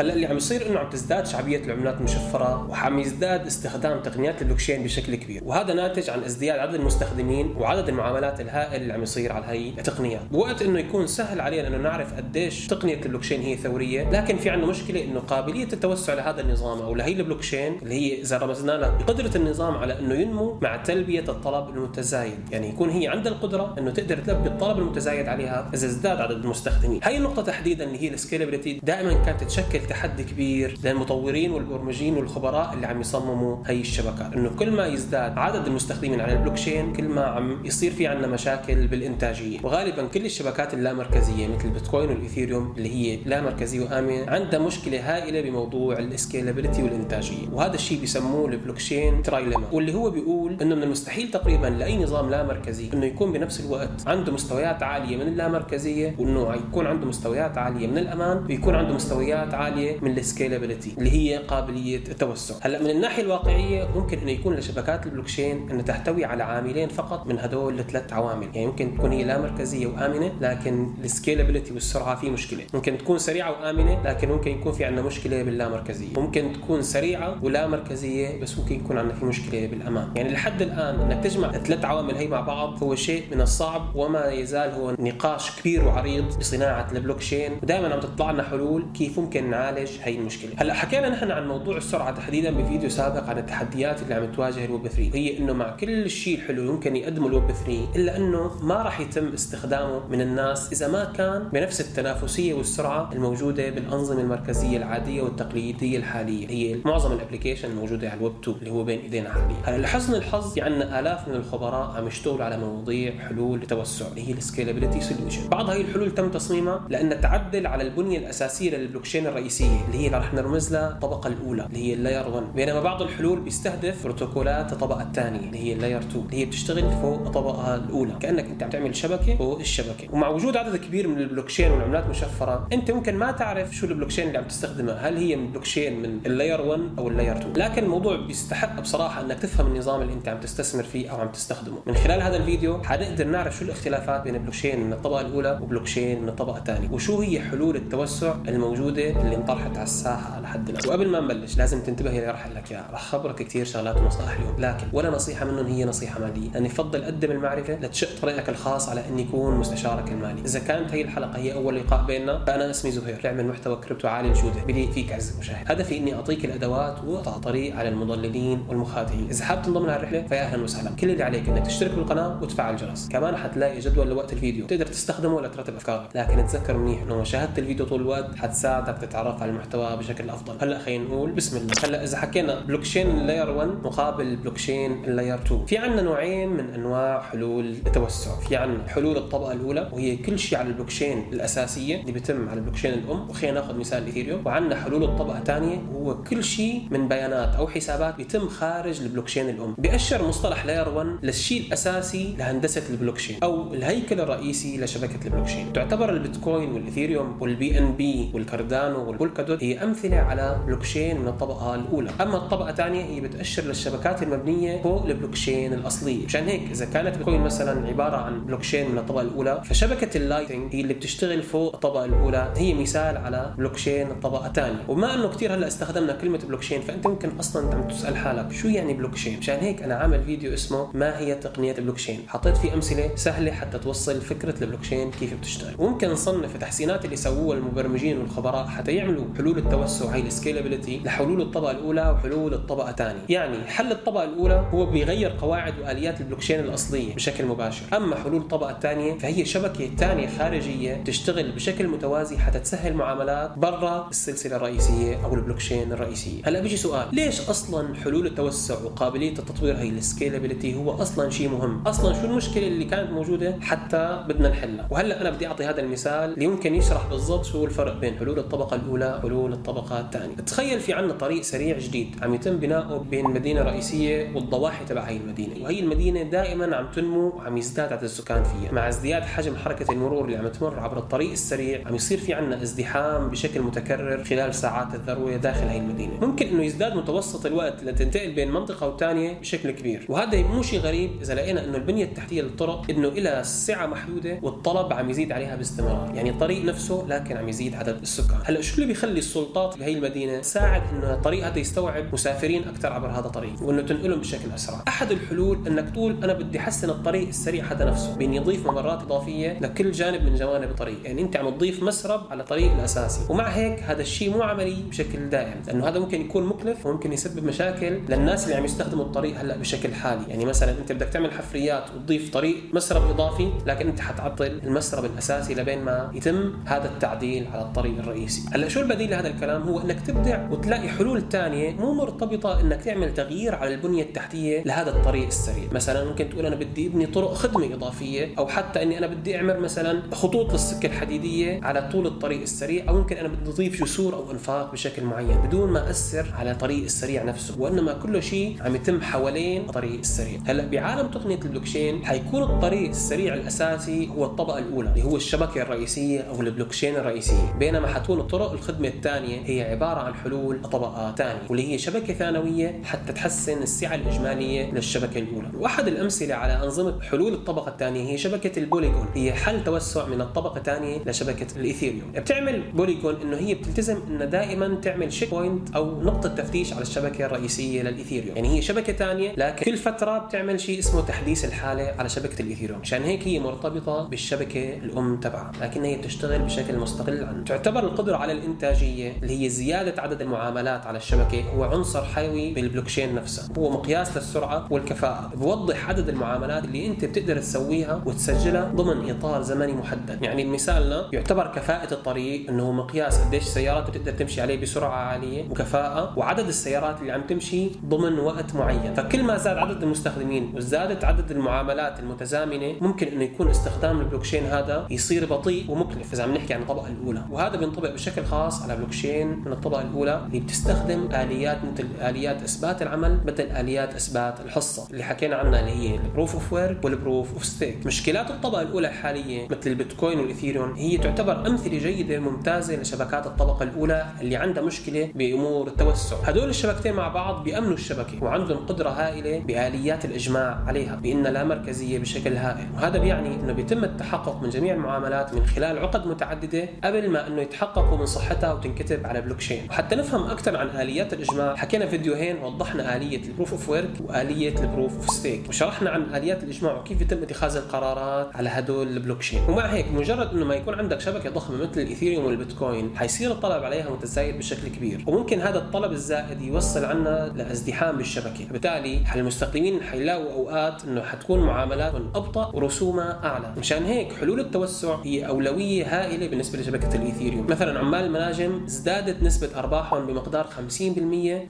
هلا اللي عم يصير إنه عم تزداد شعبية العملات المشفره وعم يزداد استخدام تقنيات البلوكشين بشكل كبير. وهذا ناتج عن ازدياد عدد المستخدمين وعدد المعاملات الهائل اللي عم يصير على هي التقنيات بوقت إنه يكون سهل علينا إنه نعرف قديش تقنية البلوكشين هي ثورية لكن في عندنا مشكلة إنه قابلية التوسع لهذا النظام أو لهي البلوكشين اللي هي إذا رمزنا لها بقدرة النظام على إنه ينمو مع تلبية الطلب المتزايد. يعني يكون هي عندها القدرة إنه تقدر تلبي الطلب المتزايد عليها إذا ازداد عدد المستخدمين. هاي النقطة تحديدا اللي هي ال scalability دائما كانت تشكل تحدي كبير للمطورين والبرمجيين والخبراء اللي عم يصمموا هي الشبكات. إنه كل ما يزداد عدد المستخدمين على البلوكشين كل ما عم يصير في عندنا مشاكل بالإنتاجية. وغالبا كل الشبكات اللامركزية مثل البيتكوين والإيثيريوم اللي هي لا مركزيه وآمنة عندها مشكلة هائلة بموضوع ال scalability والإنتاجية. وهذا الشيء بيسموه ال blockchain trilemma واللي هو بيقول إنه من المستحيل تقريبا لأي نظام لا مركزي إنه يكون بنفس الوقت عنده مستويات عالية من اللامركزية وانه يكون عنده مستويات عالية من الأمان ويكون عنده مستويات عالية من ال scal scalability اللي هي قابلية التوسع. هلأ من الناحية الواقعية ممكن إنه يكون لشبكات البلوكشين إنه تحتوي على عاملين فقط من هدول الثلاث عوامل. يعني ممكن تكون هي لا مركزية وآمنة لكن ال scalability والسرعة في مشكلة. ممكن تكون سريعة وآمنة لكن ممكن يكون في عندنا مشكلة باللامركزيه ممكن تكون سريعة ولا مركزية بس ممكن يكون عندنا في مشكلة بالامان يعني لحد الآن إنك تجمع الثلاث عوامل هي مع بعض هو شيء من الصعب وما يزال هو نقاش كبير وعريض بصناعة البلوكشين. ودائما عم تطلع لنا حلول كيف ممكن نعالج هي المشكلة. هلأ حكينا نحن عن موضوع السرعة تحديدا بفيديو سابق عن التحديات اللي عم تواجه الويب 3 هي إنه مع كل الشيء الحلو يمكن يقدمه الويب 3 إلا إنه ما راح يتم استخدامه من الناس إذا ما كان بنفس التنافسية والسرعة الموجودة بالأنظمة المركزية العادية والتقليدية الحالية. هي معظم ال application الموجودة على الويب 2 اللي هو بين إيدينا حاليا. هلأ لحسن الحظ في عندنا آلاف من الخبراء عم يشتغلوا على مواضيع حلول لتوسع اللي هي ال scalability solution بعض هي الحلول تم تصميمها لانها تعدل على البنية الأساسية للبلوكشين الرئيسية اللي هي رح نرمز لها الطبقه الأولى اللي هي ال layer 1 بينما بعض الحلول بيستهدف بروتوكولات الطبقة الثانية اللي هي ال layer 2 اللي هي بتشتغل فوق الطبقة الأولى. كأنك أنت عم تعمل شبكة فوق الشبكة. ومع وجود عدد كبير من البلوكشين والعملات المشفره أنت ممكن ما تعرف شو البلوكشين اللي عم تستخدمها هل هي من بلوكشين من ال layer 1 أو ال layer 2 لكن الموضوع بيستحق بصراحة إنك تفهم النظام اللي أنت عم تستثمر فيه أو عم تستخدمه. من خلال هذا الفيديو حنقدر نعرف شو الاختلافات بين بلوكشين من الطبقة الأولى وبلوكشين من الطبقة الثانية وشو هي حلول التوسع الموجودة اللي انطرحت على الساحة لحد الآن. وقبل ما نبلش لازم تنتبه اللي راح قولك إياها. راح خبرك كثير شغلات ونصائح اليوم. لكن ولا نصيحة منهم هي نصيحة مالية. لاني بفضل قدم المعرفة لتشق طريقك الخاص على إني أكون مستشارك المالي. إذا كانت هي الحلقة هي أول لقاء بيننا فأنا اسمي زهير. بعمل محتوى كريبتو عالي الجوده بليق فيك عز المشاهد هدفي إني أعطيك الأدوات واقطع طريق على المضللين والمخادعين إذا حاب تنضم لهالرحله الرحلة فيا أهلا وسهلا. كل اللي عليك إنك تشترك بالقناة وتفعل الجرس كمان حتلاقي جدول لوقت الفيديو. تقدر تستخدمه لترتب أفكارك. لكن تذكر منيح إنه مشاهدة الفيديو طول الوقت حتساعدك تتعرف على المحتوى بشكل أفضل. هلأ خلينا نقول بسم الله. هلأ إذا حكينا blockchain layer 1 مقابل blockchain ال layer 2 في عندنا نوعين من أنواع حلول التوسع. في عندنا حلول الطبقة الأولى وهي كل شيء على البلوكشين الأساسية اللي بيتم على البلوكشين الأم. وخلينا ناخذ مثال الايثيريوم وعندنا حلول الطبقة الثانية وهو كل شيء من بيانات أو حسابات بيتم خارج البلوكشين الأم. بيأشر مصطلح layer 1 للشيء الأساسي لهندسة البلوكشين أو الهيكل الرئيسي لشبكة البلوكشين. تعتبر البيتكوين والإيثيريوم والبي إن بي والكاردانو والبولكادوت هي أمثلة على بلوكشين من الطبقة الأولى. أما الطبقة الثانية هي بتأشر للشبكات المبنية فوق البلوكشين الأصلية. مشان هيك إذا كانت بيتكوين مثلا عبارة عن بلوكشين من الطبقة الأولى فشبكة اللايتنج هي اللي بتشتغل فوق الطبقة الأولى. هي مثال على بلوكشين الطبقة الثانية. وبما إنه كثير هلأ استخدمنا كلمة بلوكشين فأنت ممكن أصلا عم تسأل حالك شو يعني بلوكشين مشان هيك أنا عامل فيديو اسمه ما هي تقنية البلوكشين حطيت فيه أمثلة سهلة حتى توصل فكرة البلوكشين كيف بتشتغل. وممكن نصنف التحسينات اللي سووها المبرمجين والخبراء حتى يعملوا حلول التوسع هي ال scalability لحلول الطبقة الأولى وحلول الطبقة الثانية. يعني حل الطبقة الأولى هو بيغير قواعد وآليات البلوكشين الأصلية بشكل مباشر. أما حلول الطبقة الثانية فهي شبكة ثانية خارجية تشتغل بشكل متوازي حتى تسهل معاملات برا السلسلة الرئيسية أو البلوكشين الرئيسية. هلا بيجي سؤال ليش أصلا حلول التوسع وقابلية التطوير هي ال scalability هو أصلا شيء مهم؟ أصلا شو المشكلة اللي كانت موجودة حتى بدنا نحلها؟ وهلا أنا بدي أعطي هذا المثال اللي ممكن يشرح بالضبط شو الفرق بين حلول الطبقة الأولى وحلول الطبقة الثانية. تخيل في عندنا طريق سريع جديد عم يتم بناؤه بين مدينة رئيسية والضواحي تبع هي المدينة. وهي المدينة دائما عم تنمو وعم يزداد عدد السكان فيها. مع ازدياد حجم حركة المرور اللي عم تمر عبر الطريق السريع عم يصير في عندنا ازدحام بشكل متكرر خلال ساعات الذروة داخل هي المدينة. ممكن إنه يزداد متوسط الوقت لتنتقل بين منطقة والثانيه بشكل كبير. وهذا مو شيء غريب إذا لقينا إنه البنية التحتية للطرق إنه لها سعة محدودة والطلب عم يزيد عليها باستمرار. يعني الطريق نفسه لكن عم يزيد عدد السكان. هلأ شو اللي بيخلي السلطات بهي المدينة تساعد انه الطريق هذا يستوعب مسافرين أكثر عبر هذا الطريق وإنه تنقلهم بشكل أسرع. أحد الحلول إنك تقول أنا بدي أحسن الطريق السريع هذا نفسه بين يضيف ممرات إضافية لكل جانب من جوانب الطريق. يعني أنت عم تضيف مسرب على الطريق الأساسي. ومع هيك هذا الشيء مو عملي بشكل دائم لأنه هذا ممكن يكون مكلف وممكن يسبب مشاكل للناس اللي عم يستخدموا الطريق هلأ بشكل حالي. يعني مثلا أنت بدك تعمل حفريات وتضيف طريق مسرب إضافي لكن أنت حتعطل المسرب الأساسي لبين ما يتم هذا التعديل على الطريق الرئيسي. هلأ شو البديل لهذا الكلام؟ هو إنك تبدع وتلاقي حلول ثانية مو مرتبطة إنك تعمل تغيير على البنية التحتية لهذا الطريق السريع. مثلا ممكن تقول أنا بدي أبني طرق خدمة إضافية أو حتى إني أنا بدي أعمل مثلا خطوط للسكة الحديدية على طول الطريق السريع أو ممكن أنا بدي أضيف جسور أو أنفاق بشكل معين بدون ما أثر على الطريق السريع نفسه. وإنما كل شيء عم يتم حوالين الطريق السريع. هلأ بعالم تقنية البلوكشين حيكون الطريق السريع الأساسي هو الطبقة الأولى اللي هو الشبكة الرئيسية أو البلوكشين الرئيسية. بينما حتكون الطرق الخدمة الثانية هي عبارة عن حلول طبقه ثانية واللي هي شبكة ثانوية حتى تحسن السعة الإجمالية للشبكة الأولى. واحد الأمثلة على أنظمة حلول الطبقة الثانية هي شبكة البوليجون هي حل توسع من الطبقة الثانية لشبكة الإيثيريوم. بتعمل بوليجون إنه هي بتلتزم انه دائما تعمل checkpoint أو نقطة تفتيش على الشبكة الرئيسية للإيثيريوم. يعني هي شبكة ثانية لكن كل فترة بتعمل شيء اسمه تحديث الحالة على شبكة الإيثيريوم. عشان هيك هي مرتبطة بالشبكة الأم تبعها لكن هي بتشتغل بشكل مستقل عنه تعتبر القدرة على الإنتاجية اللي هي زيادة عدد المعاملات على الشبكة هو عنصر حيوي بالبلوكشين نفسه. هو مقياس للسرعة والكفاءة. بوضح عدد المعاملات اللي أنت بتقدر تسويها وتسجلها ضمن إطار زمني محدد. يعني بمثالنا يعتبر كفاءة الطريق إنه مقياس قديش السيارات بتقدر تمشي عليه بسرعة عالية وكفاءة وعدد السيارات اللي عم تمشي ضمن وقت معين. فكل ما زاد عدد المستخدمين وزادت عدد المعاملات المتزامنة ممكن إنه يكون استخدام البلوكشين هذا يصير بطيء ومكلف اذا عم نحكي عن الطبقة الأولى وهذا بينطبق بشكل خاص على بلوكشين من الطبقة الأولى اللي بتستخدم آليات مثل آليات إثبات العمل بدل آليات إثبات الحصة اللي حكينا عنها اللي هي ال proof of work وال proof of stake مشكلات الطبقة الأولى الحاليه مثل البيتكوين والايثيريوم هي تعتبر أمثلة جيدة ممتازة لشبكات الطبقة الأولى اللي عندها مشكلة بأمور التوسع. هدول الشبكتين مع بعض بيأمنوا الشبكة وعندهم قدرة هائلة بآليات الإجماع عليها بان لا مركزية بشكل هائل. وهذا بيعني إنه بيتم التحقق من جميع المعاملات من خلال عقد متعددة قبل ما إنه يتحققوا من صحتها وتنكتب على بلوكشين وحتى نفهم أكثر عن آليات الإجماع حكينا فيديوهين وضحنا آلية ال proof of work وآلية ال proof of stake وشرحنا عن آليات الإجماع وكيف يتم اتخاذ القرارات على هدول البلوكشين ومع هيك مجرد إنه ما يكون عندك شبكة ضخمة مثل الايثيريوم والبيتكوين حيصير الطلب عليها متزايد بشكل كبير. وممكن هذا الطلب الزائد يوصل عنا لأزدحام بالشبكه بالتالي المستخدمين حيلاقوا أوقات إنه حتكون معاملاتهم أبطأ ورسومها أعلى. مشان هيك حلول التوسع هي أولوية هائلة بالنسبة لشبكة الايثيريوم مثلا عمال المناجم ازدادت نسبة أرباحهم بمقدار 50%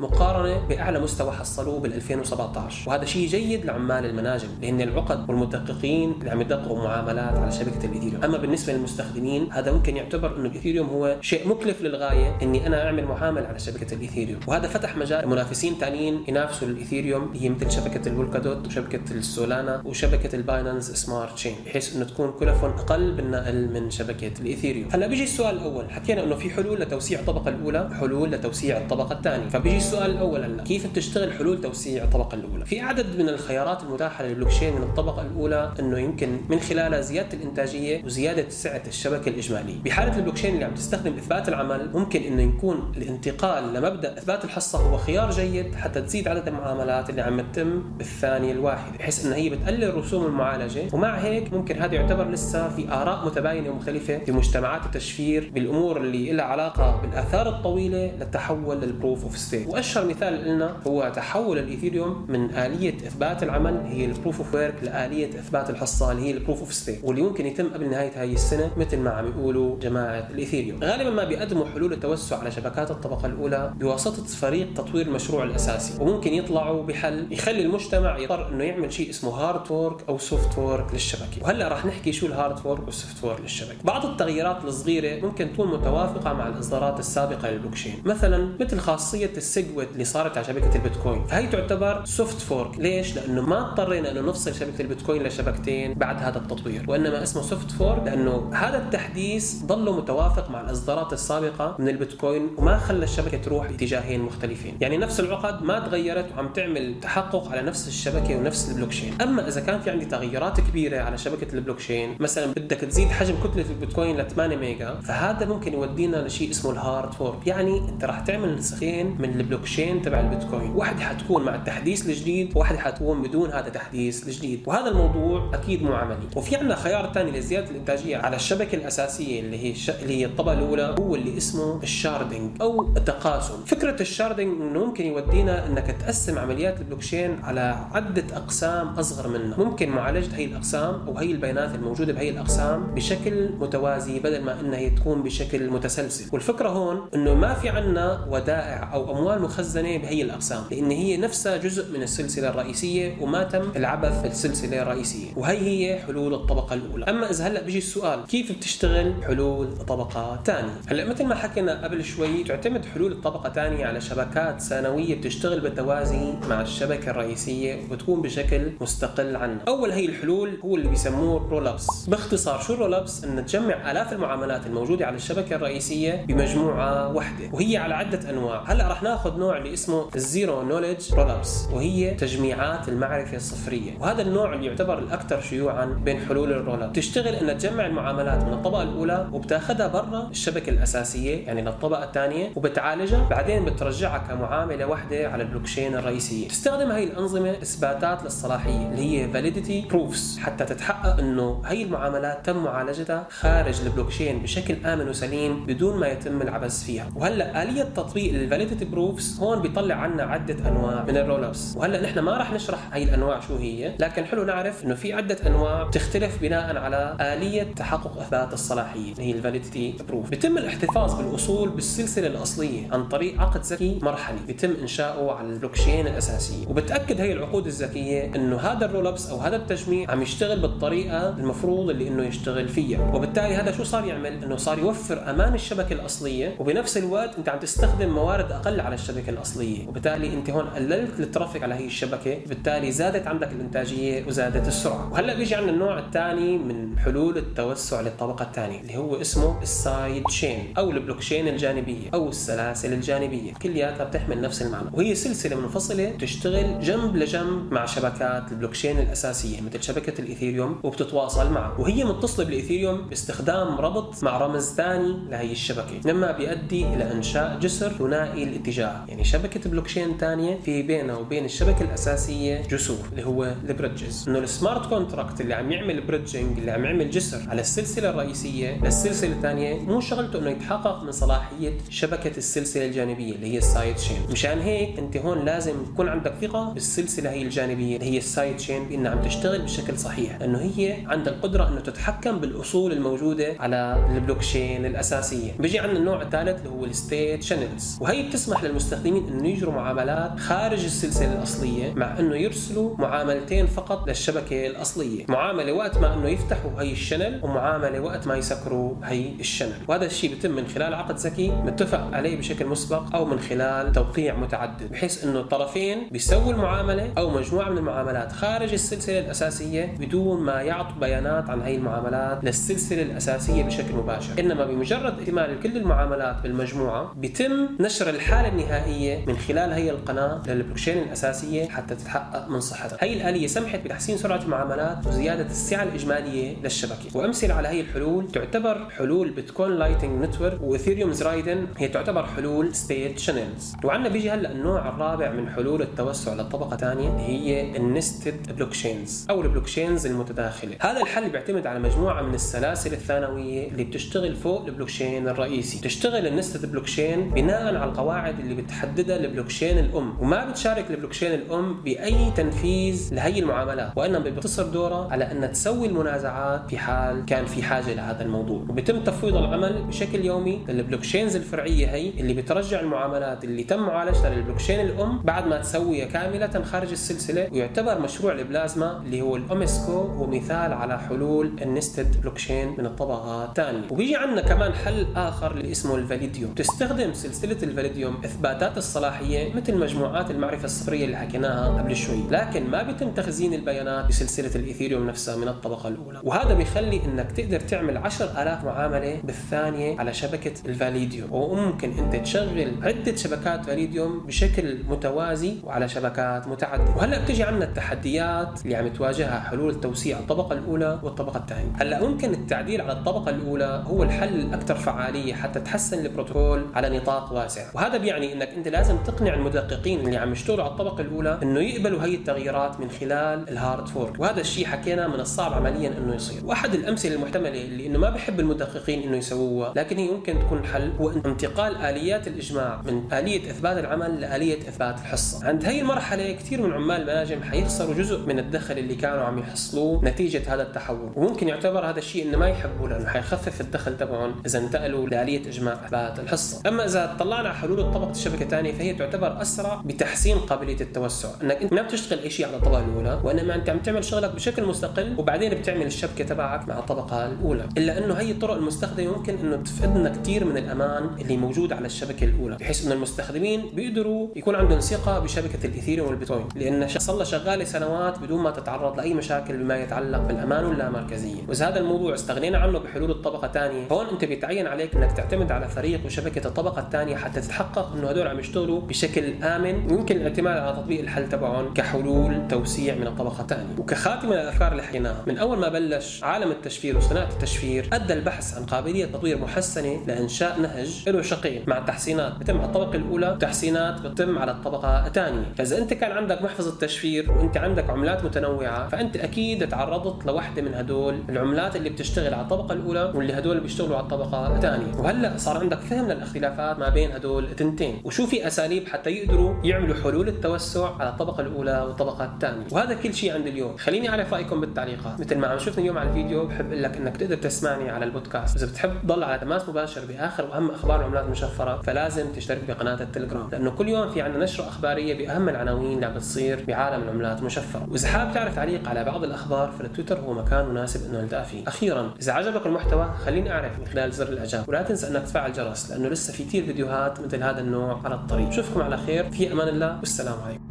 مقارنة بأعلى مستوى حصلوه بال 2017 وهذا شيء جيد لعمال المناجم لأن العقد والمدققين اللي عم يدققوا معاملات على شبكة الايثيريوم أما بالنسبة للمستخدمين هذا ممكن يعتبر إنه الايثيريوم هو شيء مكلف للغاية إني أنا أعمل معاملة على شبكة الايثيريوم وهذا فتح مجال منافسين ثانيين ينافسوا الايثيريوم اللي هي مثل شبكة البولكادوت وشبكه السولانا وشبكة ال Binance Smart Chain بحيث إنه تكون كلفهم أقل بالنقل من شبكة الايثيريوم هلأ بيجي السؤال الأول حكينا إنه في حلول لتوسيع الطبقه الأولى وحلول لتوسيع الطبقة الثانية. فبيجي السؤال الأول هلا كيف بتشتغل حلول توسيع الطبقة الأولى؟ في عدد من الخيارات المتاحة للبلوكشين من الطبقة الأولى إنه يمكن من خلالها زيادة الإنتاجية وزيادة سعة الشبكة الإجمالية. بحالة البلوكشين اللي عم تستخدم إثبات العمل ممكن إنه يكون الانتقال لمبدأ إثبات الحصة هو خيار جيد حتى تزيد عدد المعاملات اللي عم تتم بالثانية الواحدة بحيث إنه هي بتقلل رسوم المعالجة. ومع هيك ممكن هذا يعتبر لسه في آراء متباينة ومختلفة في مجتمعات التشفير بالأمور اللي لها علاقة بالآثار الطويلة للتحول لل proof of stake وأشهر مثال لنا هو تحول الإيثيريوم من آلية إثبات العمل هي ال proof of work لآلية إثبات الحصه اللي هي ال proof of stake واللي ممكن يتم قبل نهاية هاي السنة مثل ما عم يقولوا جماعة الإيثيريوم. غالبا ما بيقدموا حلول التوسع على شبكات الطبقة الأولى بواسطة فريق تطوير المشروع الأساسي. وممكن يطلعوا بحل يخلي المجتمع يضطر إنه يعمل شيء اسمه hard fork أو soft fork للشبكة. وهلأ راح نحكي شو ال hard fork وال soft fork للشبكة. بعض التغييرات الصغيرة ممكن تكون متوافقة مع الإصدارات السابقة للبلوكشين مثلا مثل خاصية ال SegWit اللي صارت على شبكة البيتكوين. فهي تعتبر soft fork ليش؟ لأنه ما اضطرينا إنه نفصل شبكة البيتكوين لشبكتين بعد هذا التطوير. وإنما اسمه soft fork لأنه هذا التحديث ضله متوافق مع الإصدارات السابقة من البيتكوين وما خلى الشبكة تروح باتجاهين مختلفين. يعني نفس العقد ما تغيرت وعم تعمل تحقق على نفس الشبكة ونفس البلوكشين. أما إذا كان في عندي تغيرات كبيرة على شبكة البلوكشين مثلا بدك تزيد حجم كتلة البيتكوين ل 8 mega فهذا ممكن يودينا لشيء اسمه ال hard fork. يعني انت راح تعمل نسخين من البلوكشين تبع البيتكوين. واحدة حتكون مع التحديث الجديد وواحده حتكون بدون هذا التحديث الجديد. وهذا الموضوع أكيد مو عملي. وفي عندنا خيار ثاني لزيادة الإنتاجية على الشبكة الأساسية اللي هي الش... اللي هي الطبقة الأولى هو اللي اسمه ال sharding أو التقاسم. فكرة ال sharding انه ممكن يودينا إنك تقسم عمليات البلوكشين على عدة أقسام أصغر منها. ممكن معالجة هي الأقسام أو هي البيانات الموجودة بهي الأقسام بشكل متوازي بدل ما إنها هي تكون بشكل متسلسل. والفكرة هون إنه ما في عندنا ودائع أو أموال مخزنة بهي الأقسام لأن هي نفسها جزء من السلسلة الرئيسية وما تم العبث في السلسلة الرئيسية وهي هي حلول الطبقة الأولى. أما إذا هلأ بيجي السؤال كيف بتشتغل حلول طبقة ثانية هلأ مثل ما حكينا قبل شوي تعتمد حلول الطبقة الثانية على شبكات ثانويه بتشتغل بالتوازي مع الشبكة الرئيسية وبتكون بشكل مستقل عنها أول هي الحلول هو اللي بيسموه rollups باختصار شو ال rollups إن تجمع آلاف المعاملات الموجودة على الشبكة الرئيسية بمجموعة واحدة وهي على عدة أنواع. هلأ راح ناخذ نوع اللي اسمه ال zero knowledge rollups وهي تجميعات المعرفة الصفرية. وهذا النوع اللي يعتبر الأكثر شيوعا بين حلول ال rollup. تشتغل انها تجمع المعاملات من الطبقة الأولى وبتاخذها برا الشبكة الأساسية يعني للطبقة الثانية وبتعالجها. بعدين بترجعها كمعاملة واحدة على البلوكشين الرئيسية. تستخدم هي الأنظمة إثباتات للصلاحية اللي هي validity proofs حتى تتحقق إنه هي المعاملات تم معالجتها خارج البلوكشين بشكل آمن وسليم بدون ما يتم العبث فيها. وهلأ آلية تطبيق ال validity proofs هون بيطلع عنا عدة أنواع من ال rollups وهلأ نحن ما راح نشرح هي الأنواع شو هي لكن حلو نعرف إنه في عدة أنواع بتختلف بناء على آلية تحقق أثبات الصلاحية اللي هي ال validity proof بيتم الاحتفاظ بالأصول بالسلسلة الأصلية عن طريق عقد ذكي مرحلي بيتم إنشاؤه على البلوكشين الأساسية. وبتأكد هي العقود الذكية إنه هذا ال rollups أو هذا التجميع عم يشتغل بالطريقة المفروض اللي إنه يشتغل فيها. وبالتالي هذا شو صار يعمل؟ إنه صار يوفر أمان الشبكة الأصلية وبنفس الوقت أنت عم تستخدم موارد أقل على الشبكة الأصلية. وبالتالي أنت هون قللت ال traffic على هي الشبكة بالتالي زادت عندك الإنتاجية وزادت السرعة. وهلأ بيجي عندنا النوع الثاني من حلول التوسع للطبقة الثانية اللي هو اسمه ال side chain أو البلوكشين الجانبية أو السلاسل الجانبية. كلياتها بتحمل نفس المعنى. وهي سلسلة منفصلة تشتغل جنب لجنب مع شبكات البلوكشين الأساسية مثل شبكة الإيثيريوم وبتتواصل معه وهي متصلة بالإيثيريوم باستخدام ربط مع رمز ثاني لهي الشبكة. مما بيؤدي إلى إنشاء جسر ثنائي الاتجاه. يعني شبكة بلوكشين ثانية في بينها وبين الشبكة الأساسية جسور اللي هو ال bridges إنه ال smart contract اللي عم يعمل bridging اللي عم يعمل جسر على السلسلة الرئيسية للسلسلة الثانية مو شغلته إنه يتحقق من صلاحية شبكة السلسلة الجانبية اللي هي ال side chain مشان هيك أنت هون لازم يكون عندك ثقة بالسلسلة هي الجانبية اللي هي ال side chain بأنها عم تشتغل بشكل صحيح. انه هي عندها القدرة إنه تتحكم بالأصول الموجودة على البلوكشين الأساسية. بيجي عندنا النوع الثالث اللي هو ال state channels وهي بتسمح للمستخدمين إنه يجروا معاملات خارج السلسلة الأصلية مع إنه يرسلوا معاملتين فقط للشبكة الأصلية. معاملة وقت ما إنه يفتحوا هي ال channel ومعاملة وقت ما يسكروا هي ال channel. وهذا الشيء بيتم من خلال عقد ذكي متفق عليه بشكل مسبق أو من خلال توقيع متعدد بحيث إنه الطرفين بيسووا المعاملة أو مجموعة من المعاملات خارج السلسلة الأساسية بدون ما يعطوا بيانات عن هي المعاملات للسلسلة الأساسية بشكل مباشر. إنما بمجرد اكتمال كل المعاملات بالمجموعة بيتم نشر الحالة النهائية من خلال هي القناة للبلوكشين الأساسية حتى تتحقق من صحتها. هي الآلية سمحت بتحسين سرعة المعاملات وزيادة السعة الإجمالية للشبكة. وأمثلة على هي الحلول تعتبر حلول بيتكوين Lightning Network واثيريوم Raiden هي تعتبر حلول state channels. وعندنا بيجي هلأ النوع الرابع من حلول التوسع للطبقة ثانية هي ال nested blockchains أو ال blockchains المتداخلة. هذا الحل بيعتمد على مجموعة من السلاسل الثانوية اللي بتشتغل فوق البلوكشين الرئيسي. تشتغل ال nested blockchain بناء على القواعد اللي بتحددها البلوكشين الأم وما بتشارك البلوكشين الأم بأي تنفيذ لهي المعاملات وإنما بيقتصر دورها على إنها تسوي المنازعات في حال كان في حاجة لهذا الموضوع. وبيتم تفويض العمل بشكل يومي لل blockchains الفرعية هي اللي بترجع المعاملات اللي تم معالجتها للبلوكشين الأم بعد ما تسويها كاملة خارج السلسلة ويعتبر مشروع البلازما اللي هو ال OMG هو مثال على حلول ال nested blockchain من الطبقه الثانية. وبيجي عندنا كمان حل آخر اللي اسمه ال Validium. تستخدم سلسلة ال Validium إثباتات الصلاحية مثل مجموعات المعرفة الصفرية اللي حكيناها قبل شوي. لكن ما بيتم تخزين البيانات بسلسلة الإيثيريوم نفسها من الطبقة الأولى. وهذا بيخلي إنك تقدر تعمل 10000 معاملة بالثانية على شبكة ال Validium. وممكن أنت تشغل عدة شبكات Validium بشكل متوازي وعلى شبكات متعددة. وهلأ بتجي عندنا التحديات اللي عم تواجهها حلول توسيع الطبقة الأولى والطبقة الثانية. هلأ ممكن التعديل على الطبقة الأولى هو الحل الأكثر فعالية. عاليه حتى تحسن البروتوكول على نطاق واسع. وهذا بيعني إنك أنت لازم تقنع المدققين اللي عم يشتغلوا على الطبقة الأولى إنه يقبلوا هي التغييرات من خلال ال hard fork. وهذا الشيء حكينا من الصعب عمليا إنه يصير. واحد الأمثلة المحتملة اللي إنه ما بحب المدققين إنه يسووها لكن هي ممكن تكون حل هو انتقال آليات الإجماع من آلية إثبات العمل لآلية إثبات الحصة. عند هي المرحلة كثير من عمال المناجم حيخسروا جزء من الدخل اللي كانوا عم يحصلوه نتيجة هذا التحول. وممكن يعتبر هذا الشيء إنه ما يحبوه لأنه حيخفف الدخل تبعهم إذا انتقلوا لاليه اجماع إثبات الحصة. أما إذا طلعنا على حلول طبقه الشبكة الثانية فهي تعتبر أسرع بتحسين قابلية التوسع. إنك أنت ما بتشتغل أي شيء على الطبقه الأولى وإنما أنت عم تعمل شغلك بشكل مستقل وبعدين بتعمل الشبكة تبعك مع الطبقة الأولى. إلا إنه هي الطرق المستخدمة ممكن إنه تفقدنا كثير من الأمان اللي موجود على الشبكة الأولى بحيث إنه المستخدمين بيقدروا يكون عندهم ثقة بشبكة الإيثيريوم والبيتكوين. لأن صار شغاله سنوات بدون ما تتعرض لأي مشاكل بما يتعلق بالأمان واللامركزية. وإذا هذا الموضوع استغنينا عنه بحلول الطبقة الثانية هون أنت بيتعين عليك إنك تعتمد على فريق وشبكة الطبقة الثانية حتى تتحقق إنه هدول عم يشتغلوا بشكل آمن ويمكن الاعتماد على تطبيق الحل تبعهم كحلول توسيع من الطبقة الثانية. وكخاتمة للأفكار اللي حكيناها من أول ما بلش عالم التشفير وصناعة التشفير أدى البحث عن قابلية تطوير محسنة لإنشاء نهج له شقين مع تحسينات بتم على الطبقة الأولى وتحسينات بتتم على الطبقة الثانية. فإذا أنت كان عندك محفظة تشفير وأنت عندك عملات متنوعة فأنت أكيد تعرضت لوحدة من هدول العملات اللي بتشتغل على الطبقة الأولى واللي هدول بيشتغلوا على الطبقة الثانية. وهلأ صار عندك فهم للاختلافات ما بين هدول التنتين. وشو في أساليب حتى يقدروا يعملوا حلول التوسع على الطبقة الأولى والطبقة الثانية؟ وهذا كل شيء عند اليوم. خليني أعرف رأيكم بالتعليقات. مثل ما عم شفنا اليوم على الفيديو بحب أقول لك إنك تقدر تسمعني على البودكاست. إذا بتحب تضل على تماس مباشر بآخر وأهم أخبار العملات المشفرة فلازم تشترك بقناة التليجرام. لأنه كل يوم في عندنا نشره أخبارية بأهم العناوين اللي عم بتصير بعالم العملات المشفرة. وإذا حابب تعرف تعليق على بعض الأخبار فالتويتر هو مكان مناسب إنه نلتقى فيه. أخيرا إذا عجبك المحتوى خليني أعرف من خلال زر الإعجاب. ولا تنسى أنك تفعل الجرس لأنه لسه في كثير فيديوهات مثل هذا النوع على الطريق. اشوفكم على خير. في أمان الله. والسلام عليكم.